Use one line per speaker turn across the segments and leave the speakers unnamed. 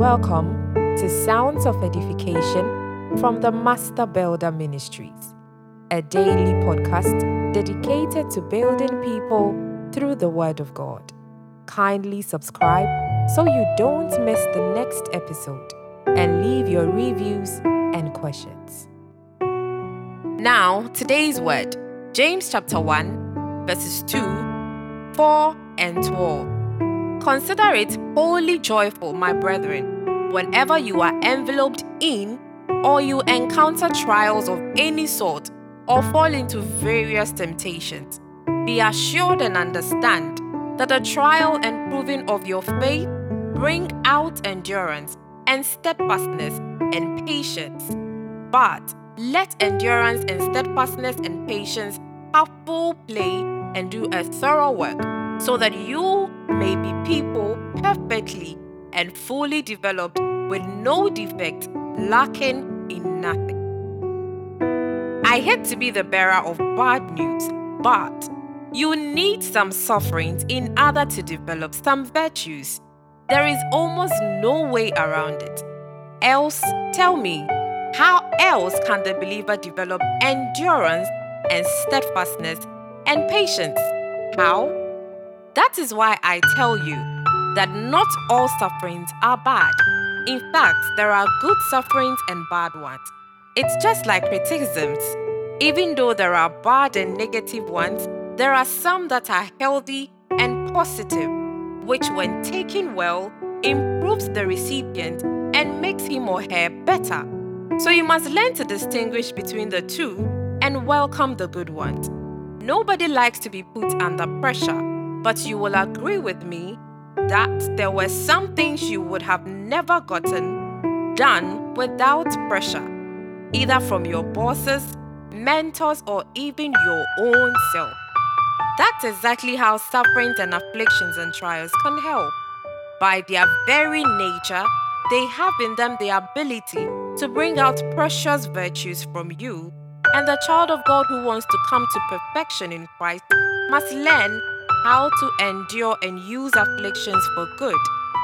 Welcome to Sounds of Edification from the Master Builder Ministries, a daily podcast dedicated to building people through the Word of God. Kindly subscribe so you don't miss the next episode and leave your reviews and questions. Now, today's word James chapter 1, verses 2, 4, and 12. Consider it wholly joyful, my brethren, whenever you are enveloped in or you encounter trials of any sort or fall into various temptations. Be assured and understand that the trial and proving of your faith bring out endurance and steadfastness and patience. But let endurance and steadfastness and patience have full play and do a thorough work so that you may be people perfectly and fully developed with no defect, lacking in nothing. I hate to be the bearer of bad news, but you need some sufferings in order to develop some virtues. There is almost no way around it. Else, tell me, how else can the believer develop endurance and steadfastness and patience? How? That is why I tell you that not all sufferings are bad. In fact, there are good sufferings and bad ones. It's just like criticisms. Even though there are bad and negative ones, there are some that are healthy and positive, which, when taken well, improves the recipient and makes him or her better. So you must learn to distinguish between the two and welcome the good ones. Nobody likes to be put under pressure but you will agree with me that there were some things you would have never gotten done without pressure, either from your bosses, mentors, or even your own self. That's exactly how sufferings and afflictions and trials can help. By their very nature, they have in them the ability to bring out precious virtues from you, and the child of God who wants to come to perfection in Christ must learn how to endure and use afflictions for good.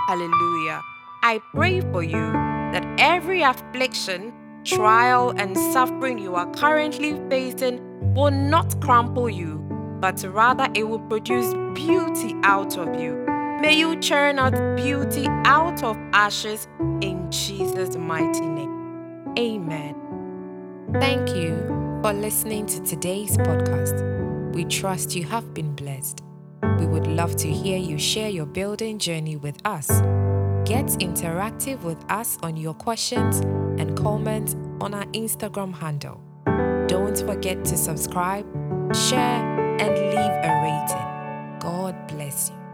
Hallelujah. I pray for you that every affliction, trial, and suffering you are currently facing will not crumple you, but rather it will produce beauty out of you. May you churn out beauty out of ashes in Jesus' mighty name. Amen. Thank you for listening to today's podcast. We trust you have been blessed. We would love to hear you share your building journey with us. Get interactive with us on your questions and comments on our Instagram handle. Don't forget to subscribe, share, and leave a rating. God bless you.